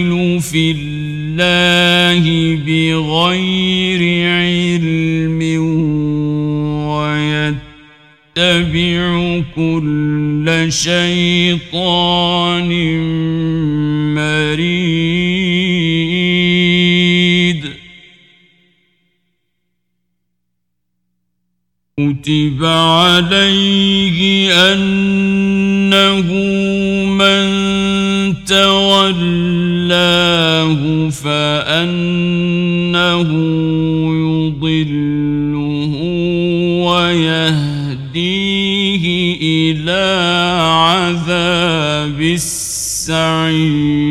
يضل في الله بغير علم ويتبع كل شيطان مريد كتب عليه أنه من تولى له فأنه يضله ويهديه إلى عذاب السعير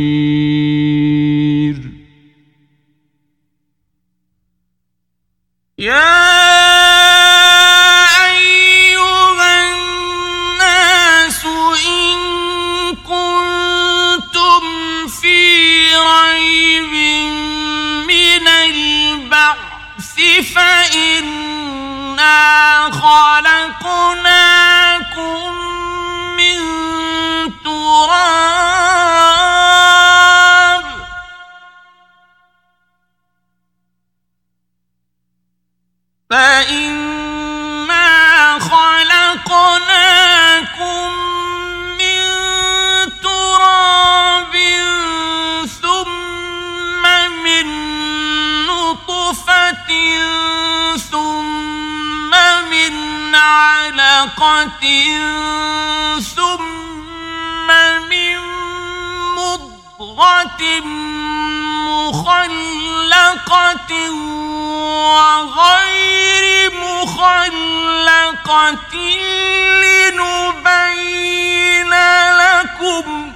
سورة لنبين لكم.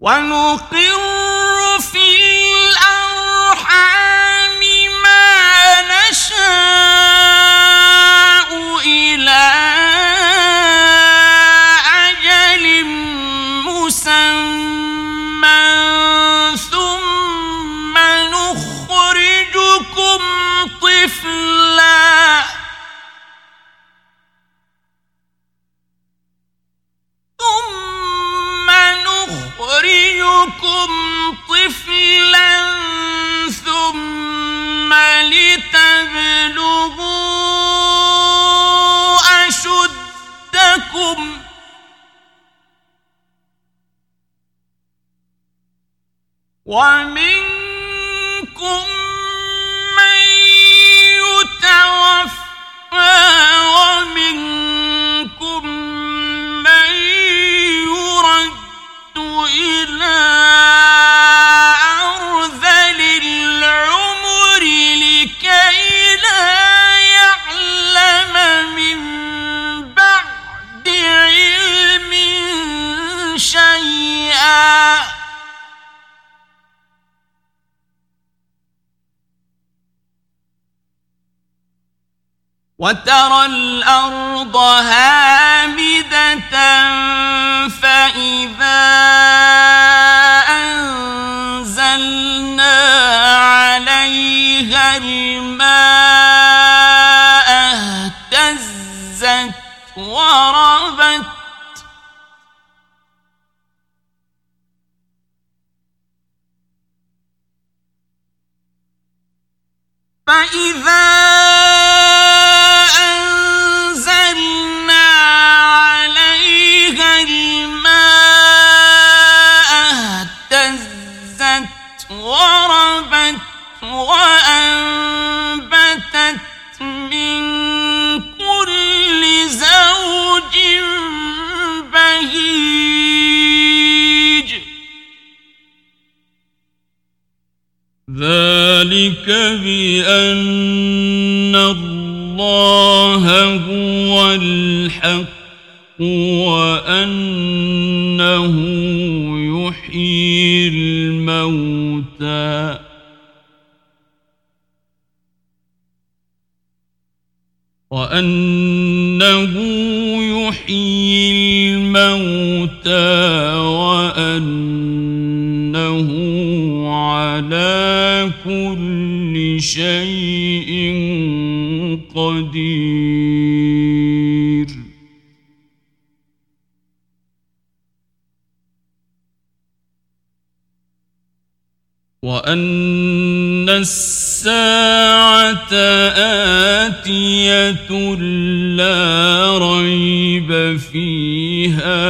ونقيم فَإِذَا ذلك بأن الله هو الحق وأنه يحيي الموتى. وأنه يحيي الموتى وأنه على كل شيء قدير. وأن الساعة آتية لا ريب فيها.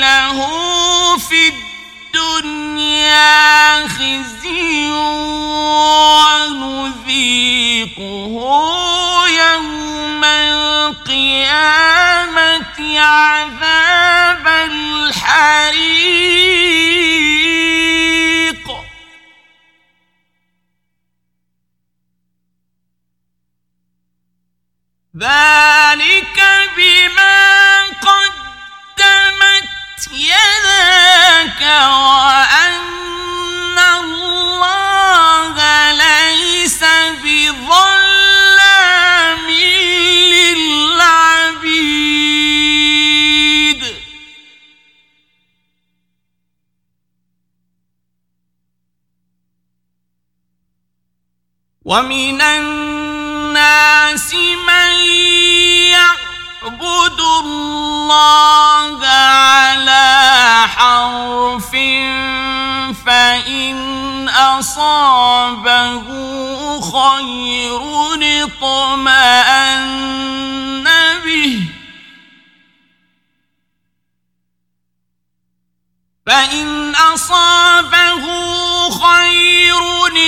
له في الدنيا خزي ونذيقه يوم القيامة عذاب الحريق. ذلك بما يداك وأن الله ليس بظلام للعبيد. ومن الناس من الله على حرف فإن أصابه خير اطمأن به. فإن أصابه خير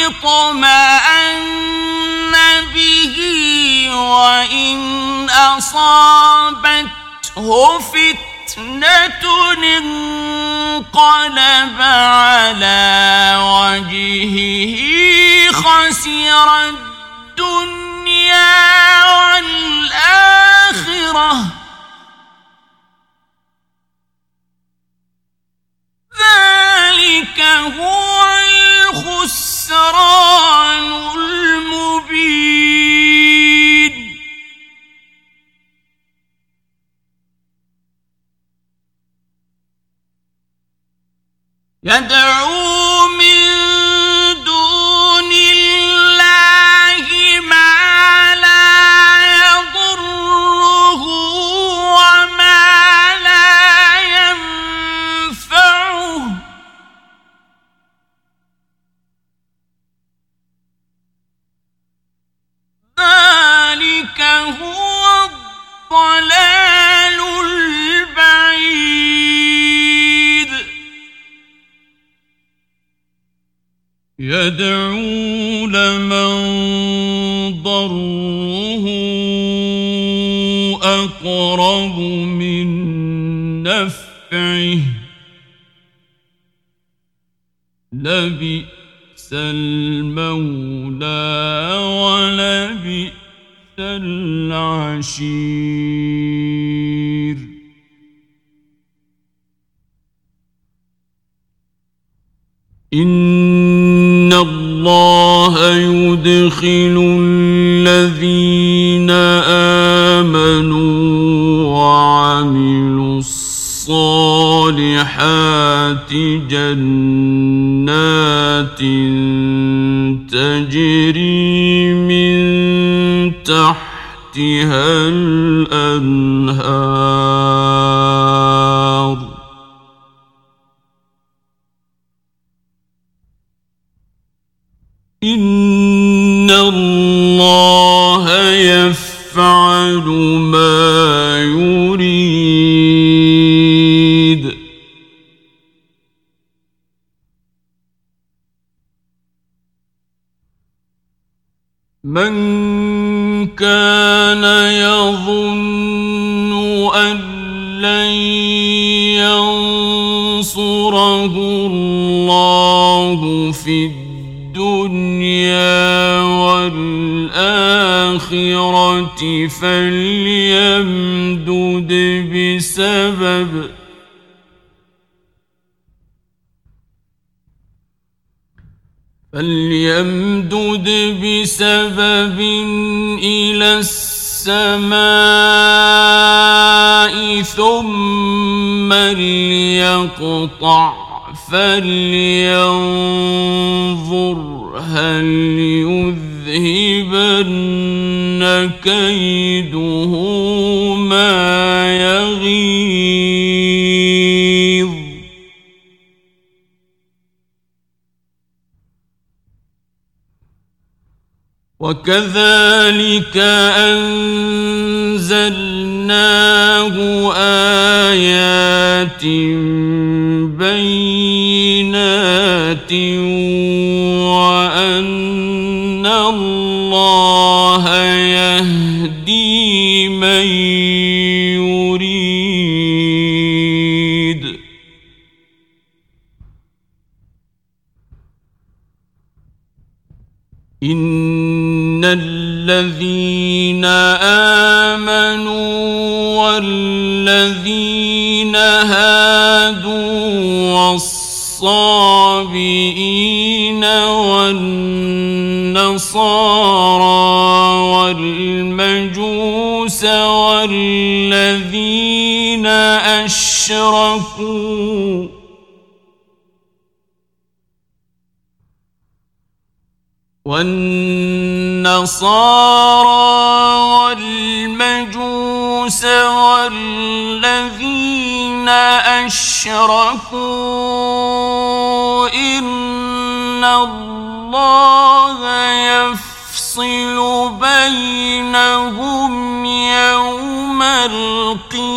اطمأن به وإن أصابته فتنة انقلب على وجهه خسر الدنيا والآخرة. ذلك هو الخسران المبين. يدعو من دون الله ما لا يضره وما لا ينفعه. ذلك هو الضلال البعيد. يدعو لمن ضره أقرب من نفعه. لبئس المولى ولبئس العشير. إن يدخل الذين آمنوا وعملوا الصالحات جنات تجري من تحتها فليمدد بسبب فليمدد بسبب إلى السماء ثم ليقطع فلينظر هل كيده ما يغيظ. وكذلك أنزلناه آيات بينات يهدي من يريد. إن الذين آمنوا والذين هادوا والصابئين والنصارى والمجوس والذين أشركوا. والنصارى والمجوس والذين أشركوا. إن الله يفصل بينهم يوم القيامة.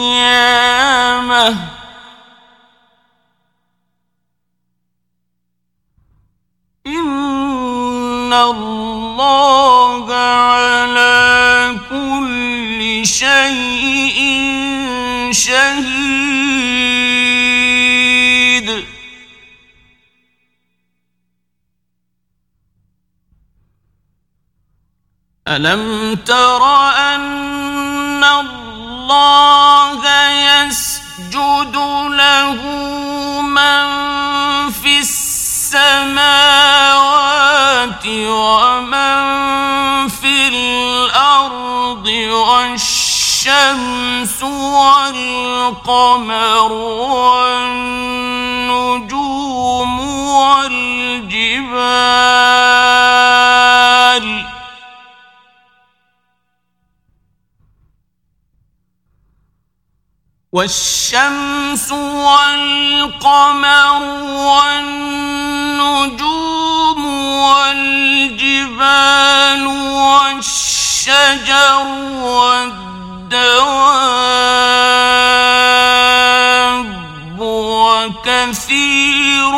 إن الله على كل شيء شهيد. ألم تر أن الله يسجد له من في السماوات ومن في الأرض والشمس والقمر والنجوم والجبال والشمس والقمر والنجوم والجبال والشجر والدواب وكثير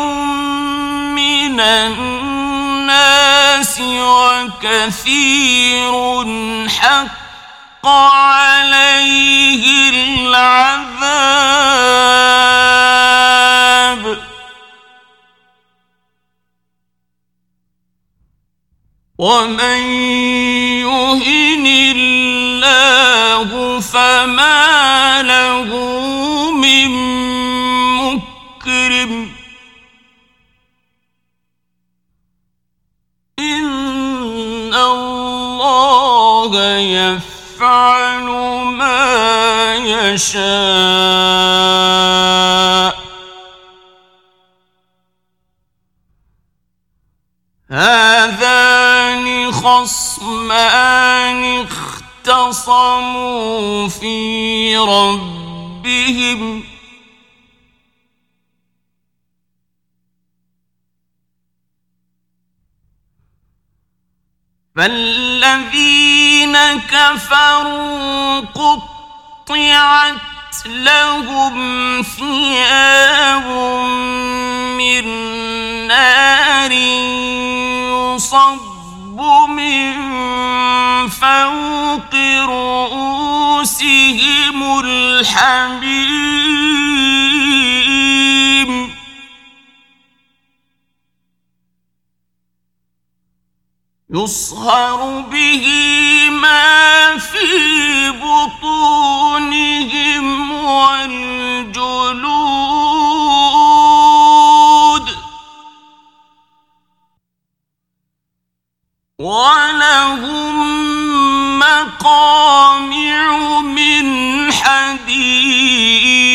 من الناس وكثير حق عليه العذاب ومن يهن الله فما له من مكرم إن الله يفعل ما يشاء. هذان خصمان اختصموا في ربهم. فالذين كفروا قطعت لهم ثياب من نار يصب من فوق رؤوسهم الحميم. يصهر به ما في بطونهم والجلود ولهم مقامع من حديد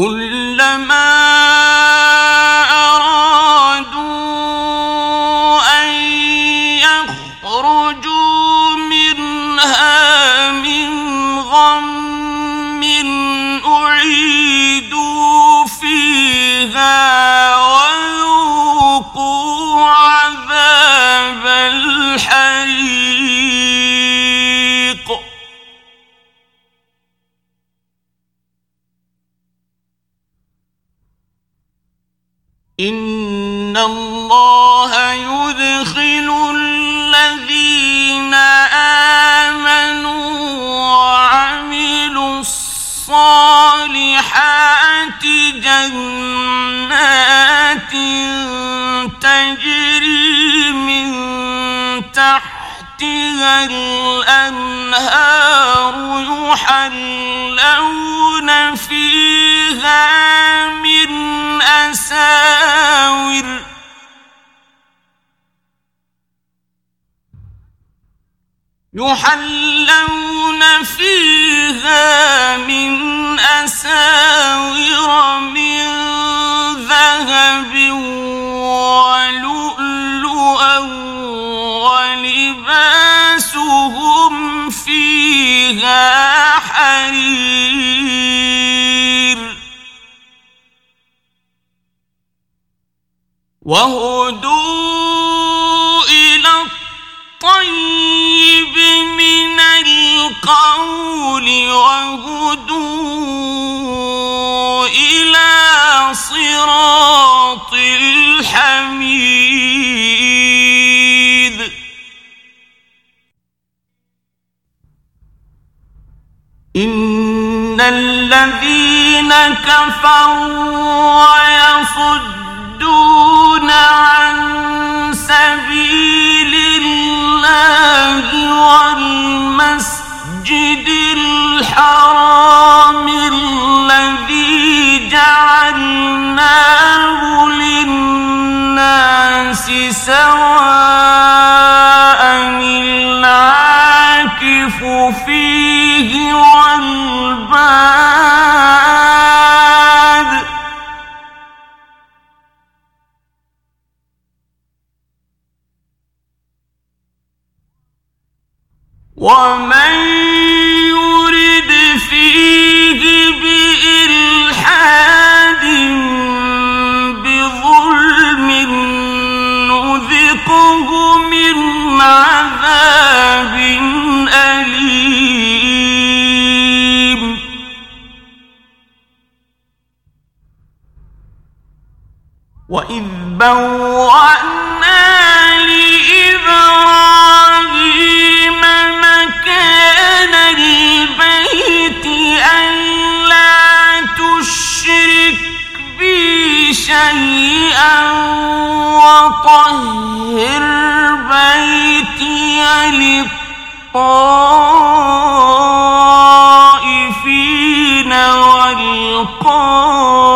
كلما تحتها الأنهار يحلون فيها من أساور. يحلون فيها من أساور من ذهب ولباسهم فيها حرير. وهدوا إلى الطيب من القول وهدوا إلى صراط الحميد. إن الذين كفروا ويصدون عن سبيل الله والمسجد الحرام الذي جعلناه للناس سواء فيه والباد. ومن وإذ بوأنا لإبراهيم مكان البيت ألا تشرك بي شيئا وطهر بيتي للطائفين والقائمين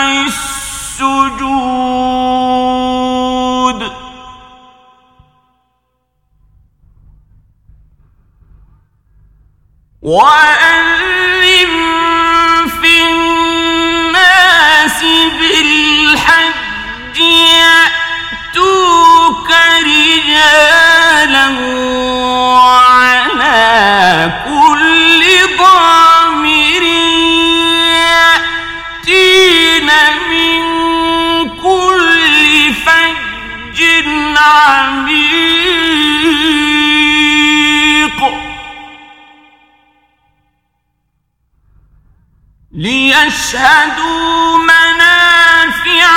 السجود. وأذن ليشهدوا منافع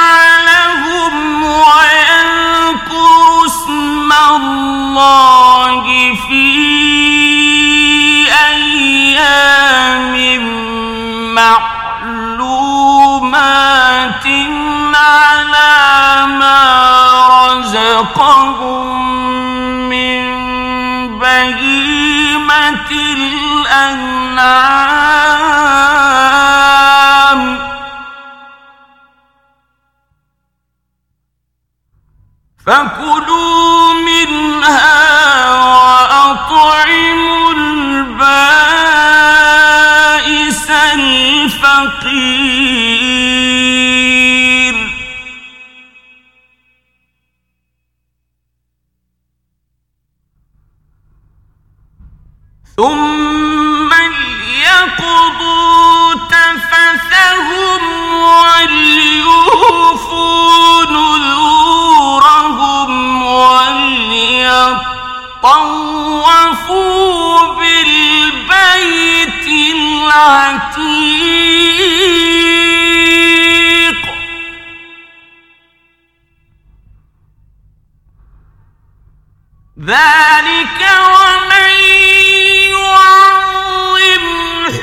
لهم ويذكروا اسم الله في أيام معلومات على ما رزقهم من بهيمة الأنعام فكلوا منها وأطعموا البائس العتيق. ذلك ومن يعظم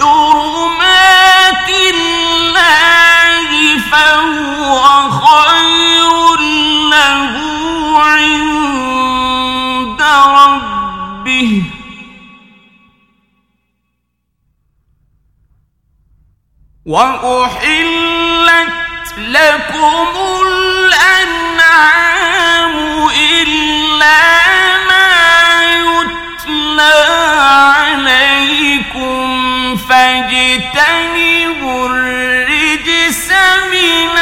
حرمات الله فهو خير له. وأحلت لكم الأنعام إلا ما يتلى عليكم فاجتنبوا الرجس من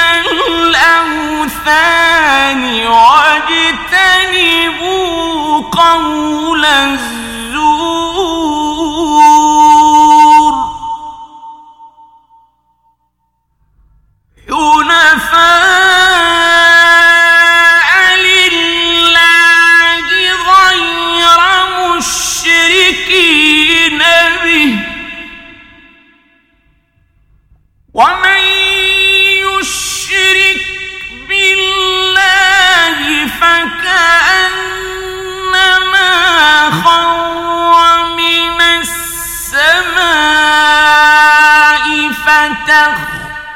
الأوثان واجتنبوا قول الزور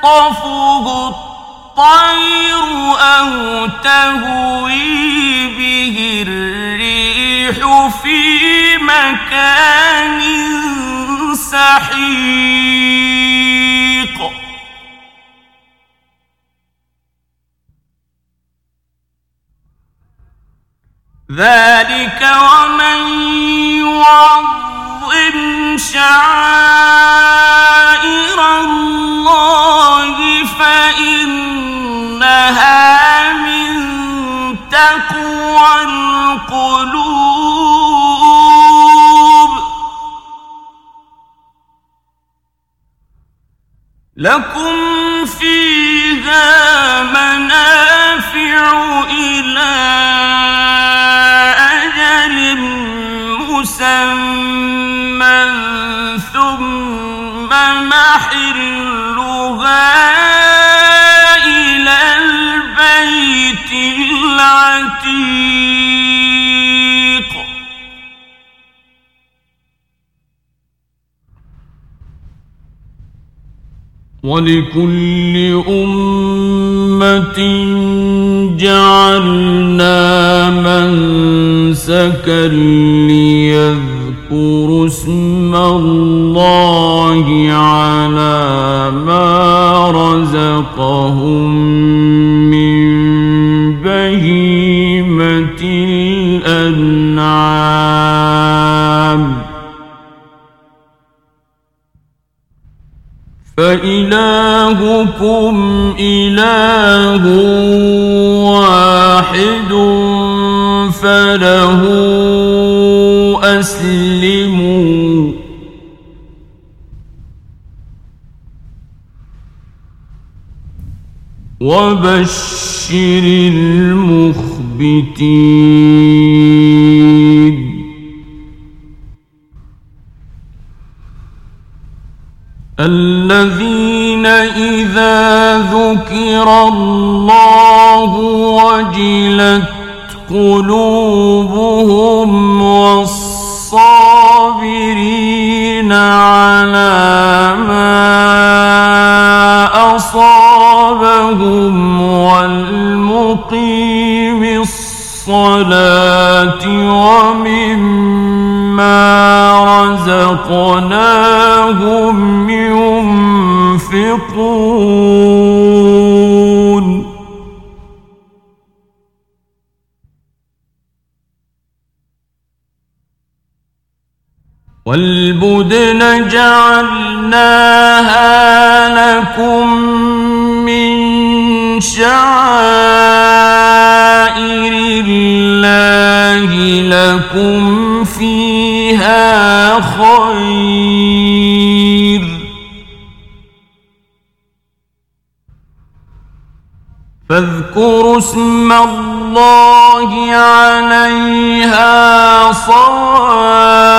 فتخطفه الطير أو تهوي به الريح في مكان سحيق ذلك ومن يعظم شعائر الله فإنها من تقوى القلوب. لكم فيها منافع إلى أجل مسمى ثم ما ولكل أمة جعلنا منسكا ليذكروا اسم الله على ما رزقهم فإلهكم إله واحد فله أسلموا. وبشر المخبتين. الذين إذا ذكر الله وجلت قلوبهم والصابرين على ما أصابهم والمقيم الصلاة ومما رزقناهم ينفقون. والبدن جعلناها لكم من شعائر. الله لكم فيها خير. فاذكروا اسم الله عليها صواف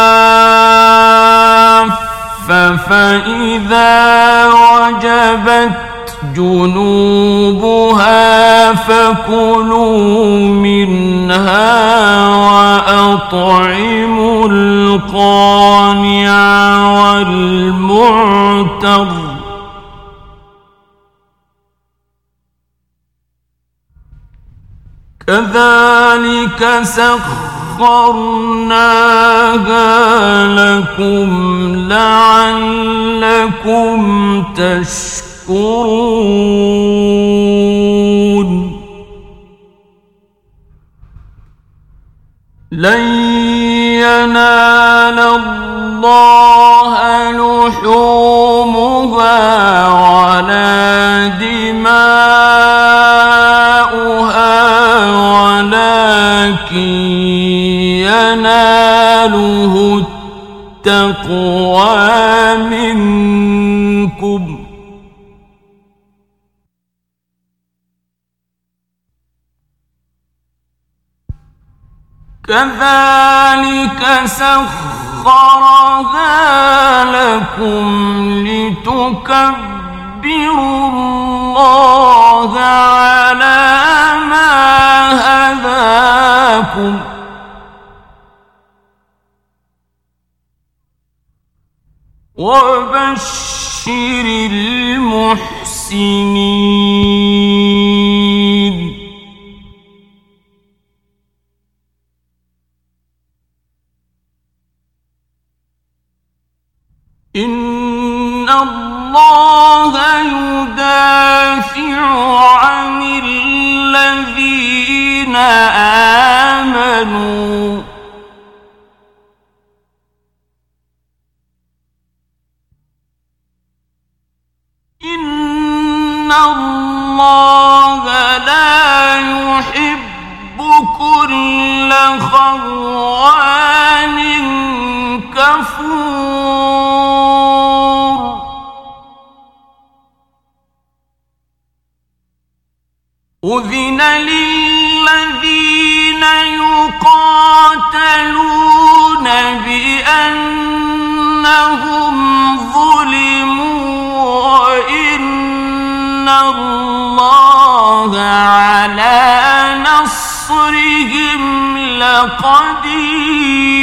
فإذا وجبت جنوبها فكلوا منها وأطعموا القانع والمعتر. كذلك سخرناها لكم لعلكم تشكرون لن ينال الله لحومها ولا دماؤها ولكن يناله التقوى منكم. كذلك سخرها لكم لتكبروا الله على ما هداكم وبشر المحسنين إن الله يدافع عن الذين آمنوا. إن الله لا يحب كل خوان كفور. أذن للذين يقاتلون بأنهم ظلموا وإن الله على نصرهم لقدير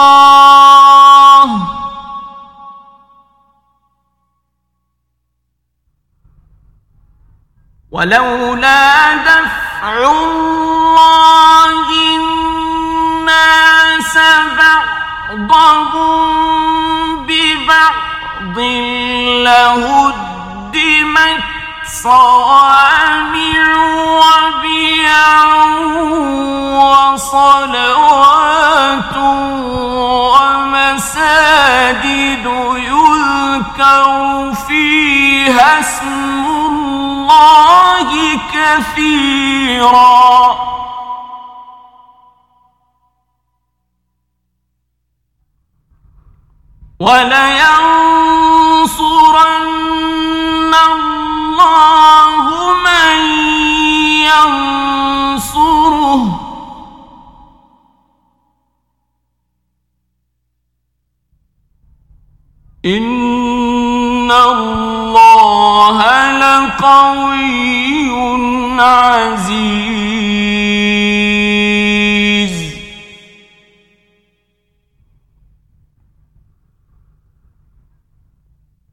ولولا دفع الله الناس بعضهم ببعض لهدمت صوامع وبيع وصلوات ومساجد يذكر فيها اسم الله كثيرا. ولينصرن الله من ينصره. إن الله لقوي عزيز.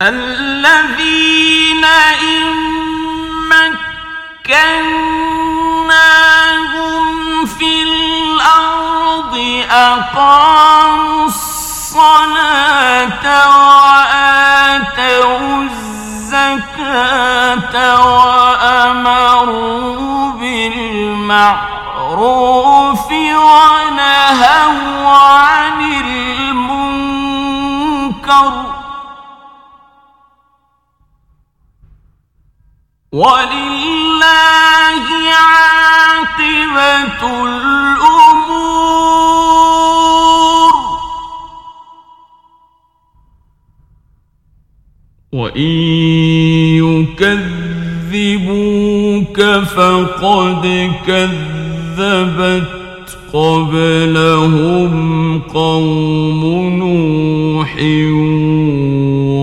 الذين إن مكناهم في الأرض أقاموا وإن يكذبوك فقد كذبت قبلهم قوم نوح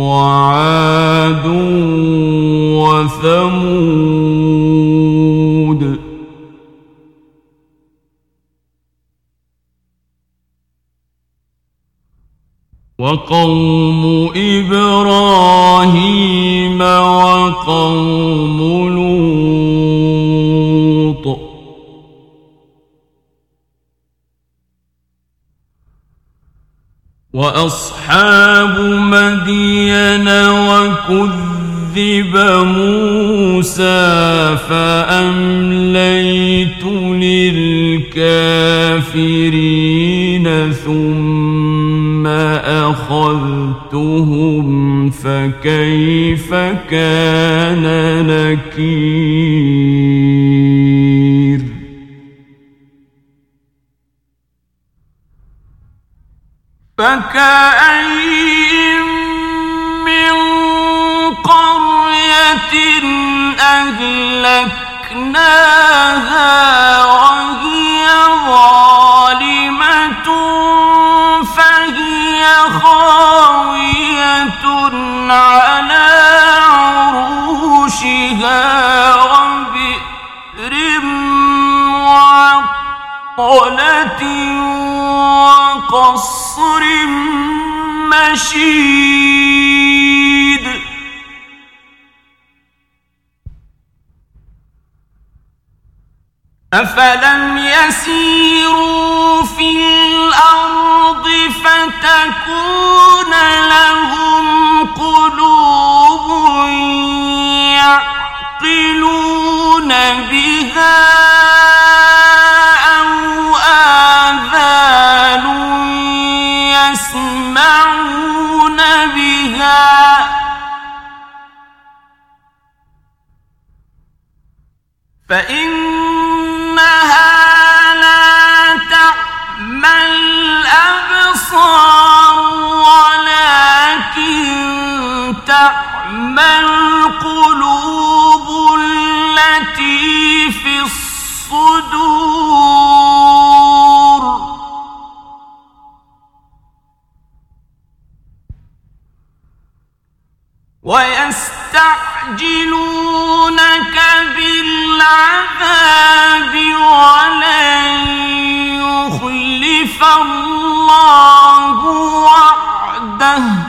وعاد وثمود وقوم إبراهيم وقوم لوط. وأصحاب مدين وكذب موسى فأمليت للكافرين أخذتهم فكيف كان نكير؟ فكأين من قرية أهلكناها وهي ظالمة خاوية على عروشها وبئر معطلة وقصر مشيد أفلم يسيروا في الأرض فتكون لهم قلوب يعقلون بها أو آذان يسمعون بها. فإنها إنما القلوب التي في الصدور. ويستعجلونك بالعذاب ولن يخلف الله وعده.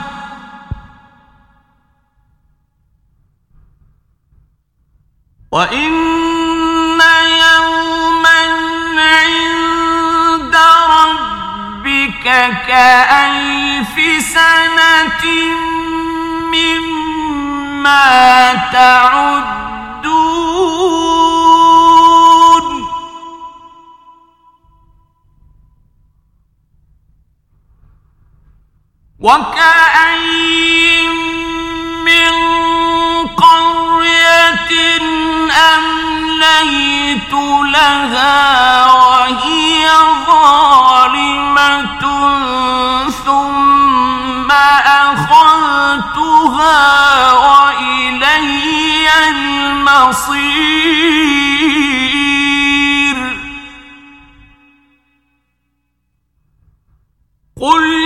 وإن يوما عند ربك كألف سنة مما تعدون وكأي من قرية أمليت لها وهي ظالمة ثم أخذتها وإلي المصير. قل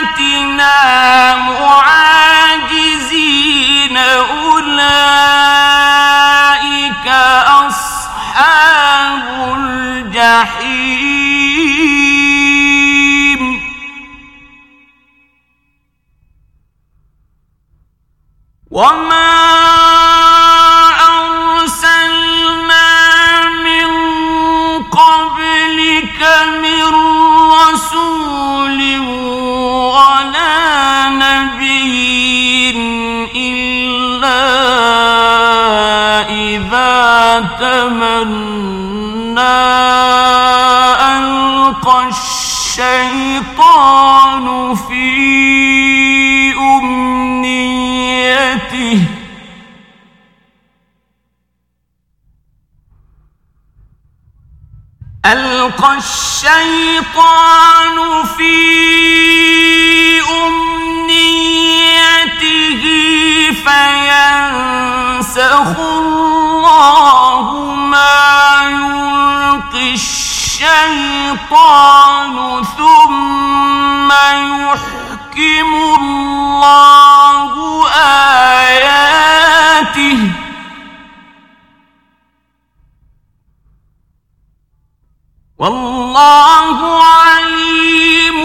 آياتنا معاجزين الشيطان ثم يحكم الله آياته. والله عليم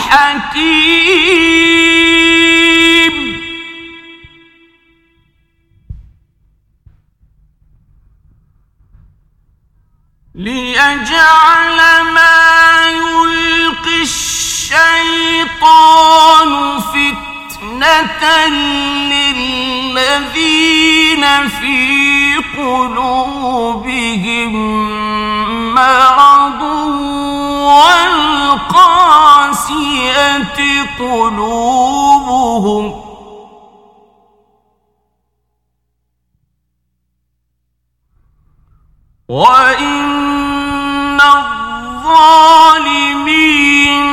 حكيم. للذين في قلوبهم مرض والقاسية قلوبهم وإن الظالمين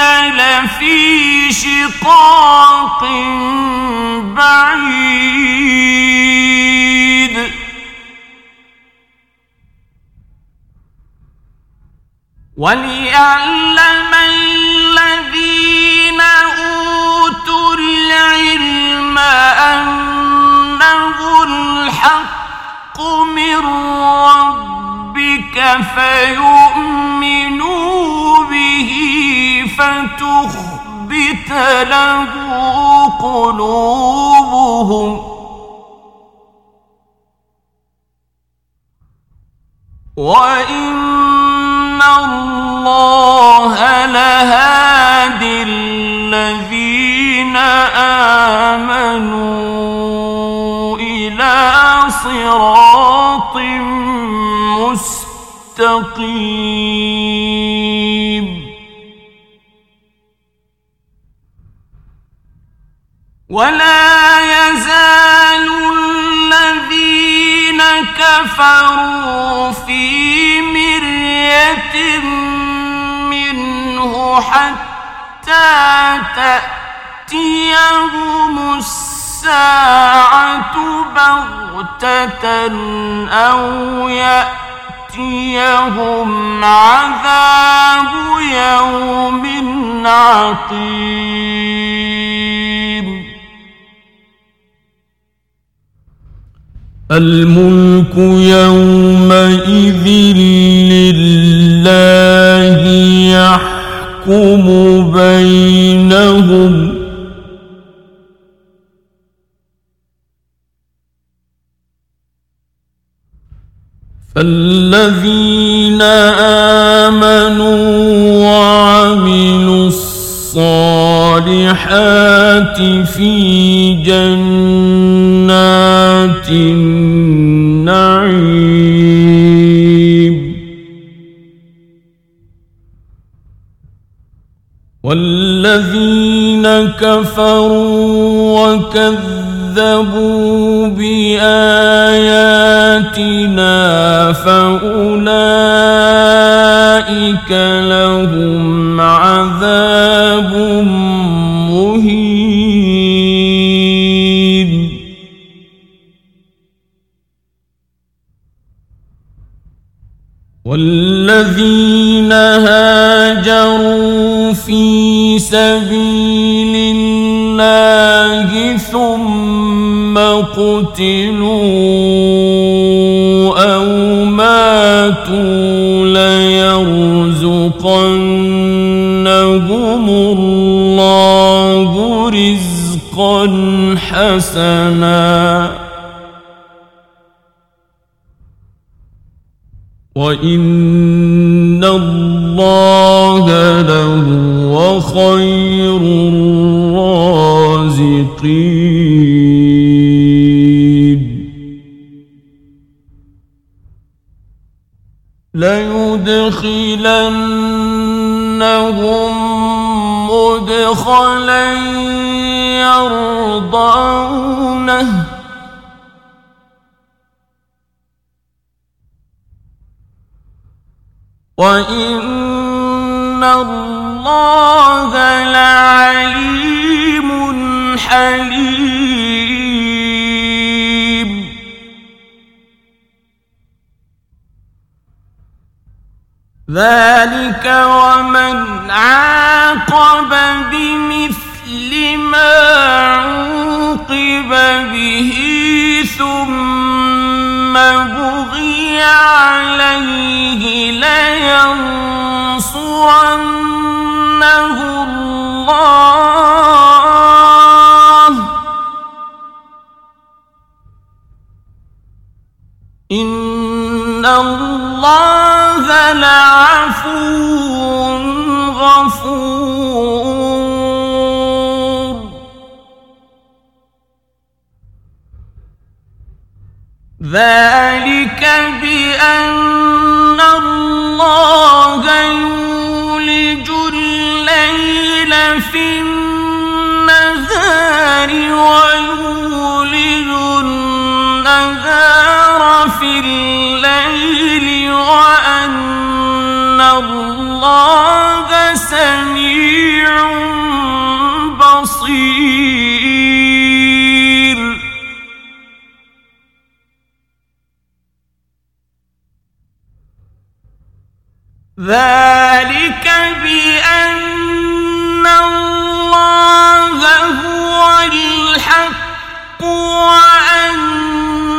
لفي شقاق بعيد وليعلم الذين أوتوا العلم أنه الحق من ربك فيؤمنوا به فتخبت له قلوبهم وإن الله لهادي الذين آمنوا إلى صراط مستقيم ولا يزال الذين كفروا في مرية منه حتى تأتيهم الساعة بغتة أو يأتيهم عذاب يوم عقيم الملك يومئذ لله يحكم بينهم. فالذين آمنوا وعملوا الصالحات في جنات كفروا وكذبوا بآياتنا فأولئك لهم عذاب مهين. والذين هاجروا في سبيل قتلوا أو ماتوا ليرزقنهم الله رزقا حسنا. وإن الله لهو خير الرازقين. ليدخلنهم مدخلا يرضونه. وإن الله لعليم حليم. ذلك ومن عاقب بمثل ما عوقب به ثم بغي عليه لينصرنه الله إن الله لعفو غفور ذلك بأن الله يولج الليل في النهار ويولج النهار في الليل وأن الله سميع بصير. ذلك بأن الله هو الحق.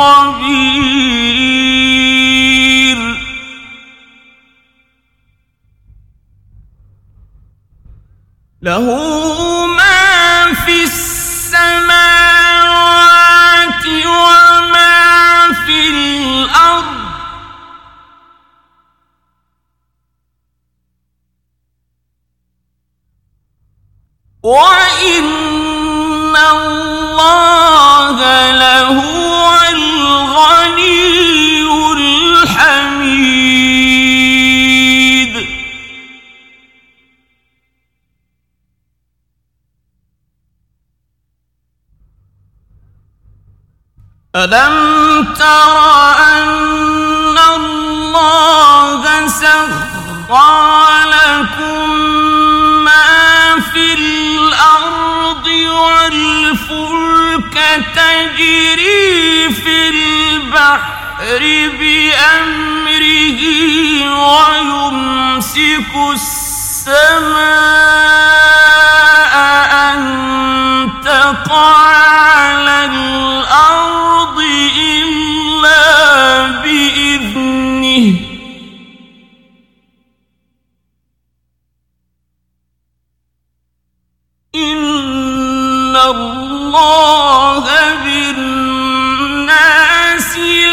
خبير له ألم تر أن الله سخر لكم ما في الأرض والفلك تجري في البحر بأمره ويمسك السماء أن تقع على الأرض إلا بإذنه إن الله بالناس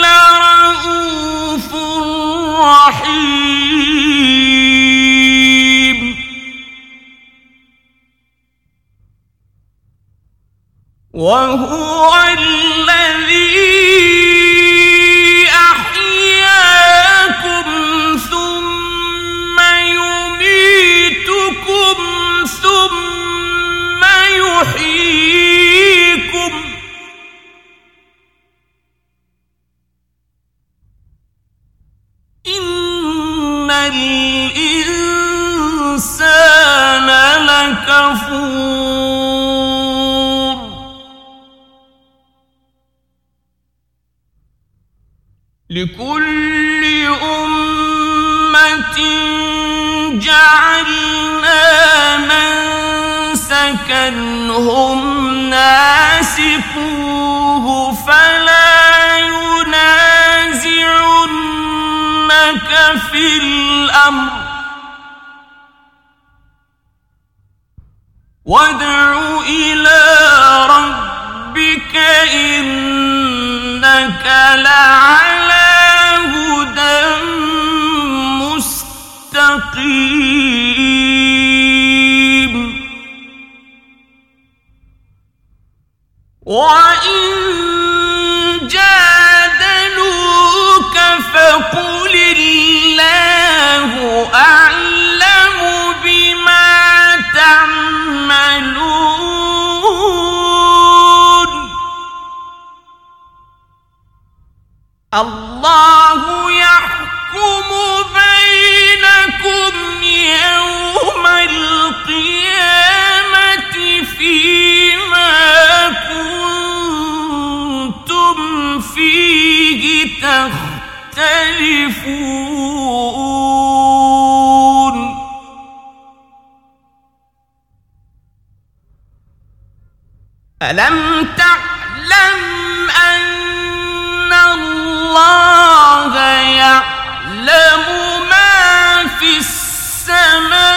لرؤوف رحيم وهو لكل أمة جعلنا منسكا هم ناسكوه فلا ينازعنك في الأمر. وادع إلى ربك إنك لعلى مستقيم. وإن جادلوك فقل الله أعلم. الله يحكم بينكم يوم القيامة فيما كنتم فيه تختلفون. ألم تعلم الله يعلم ما في السماء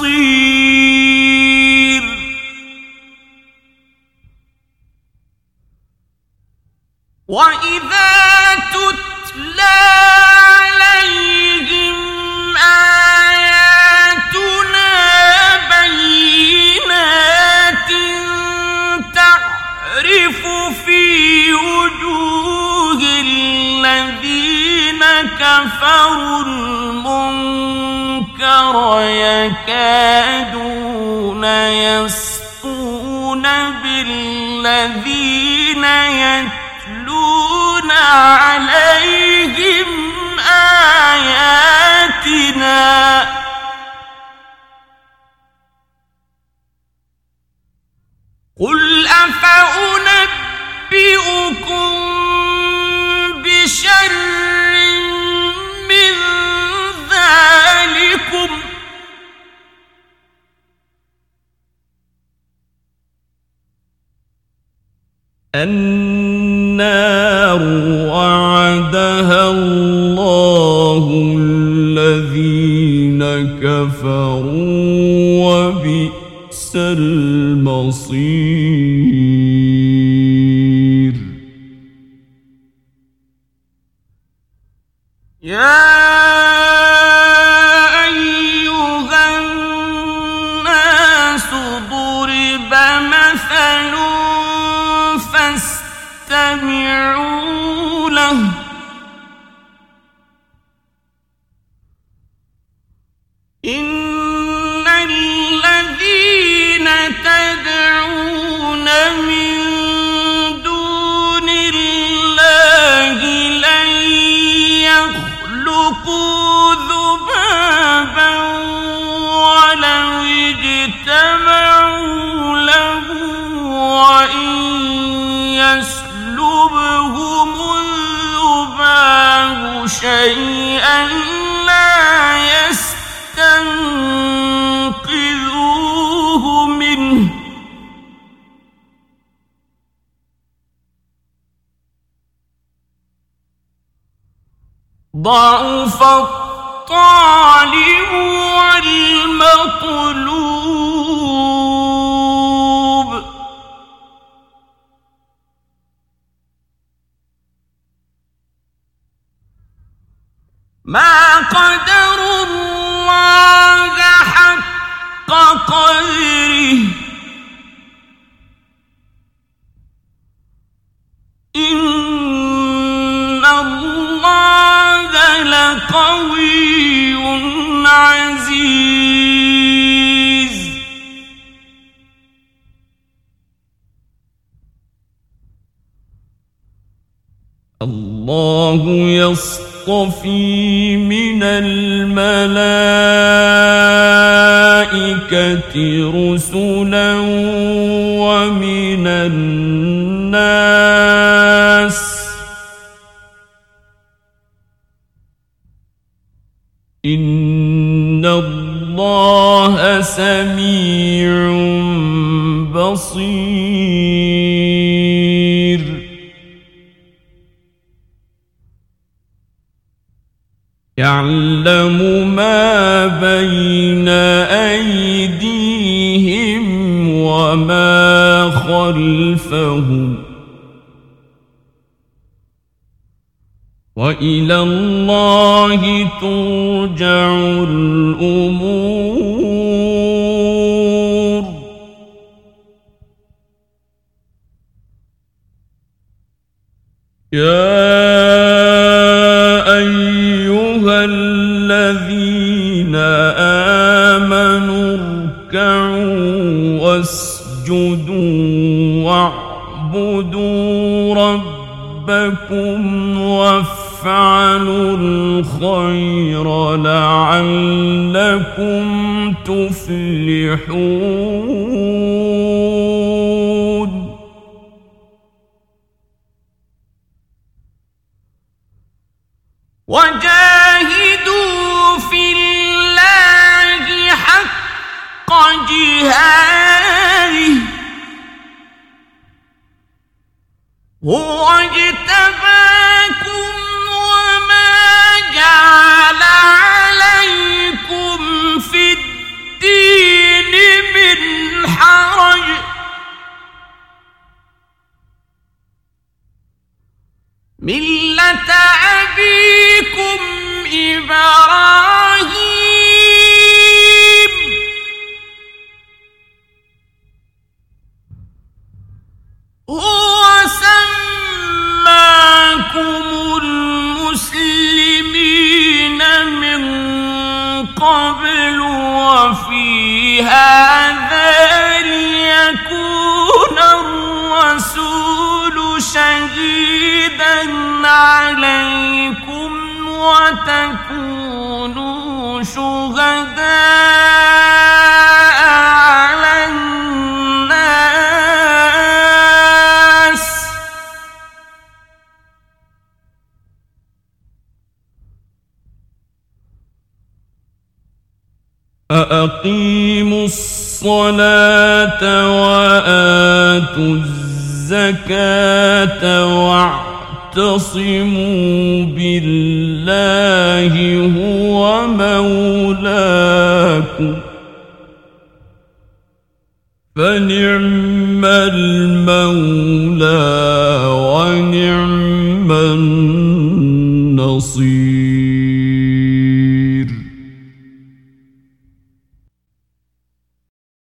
نصير وإذا تتلى عليهم آياتنا بينات تعرف في وجوه الذين كفروا المنكر يكادون يسطون بالذين يتلون عليهم آياتنا. قل أفأنبئكم النار وعدها الله الذين كفروا وبئس المصير. لقوي عزيز. الله يصطفي من الملائكة رسلا ومن الناس سميع بصير. يعلم ما بين أيديهم وما خلفهم. وإلى الله ترجع الأمور. هو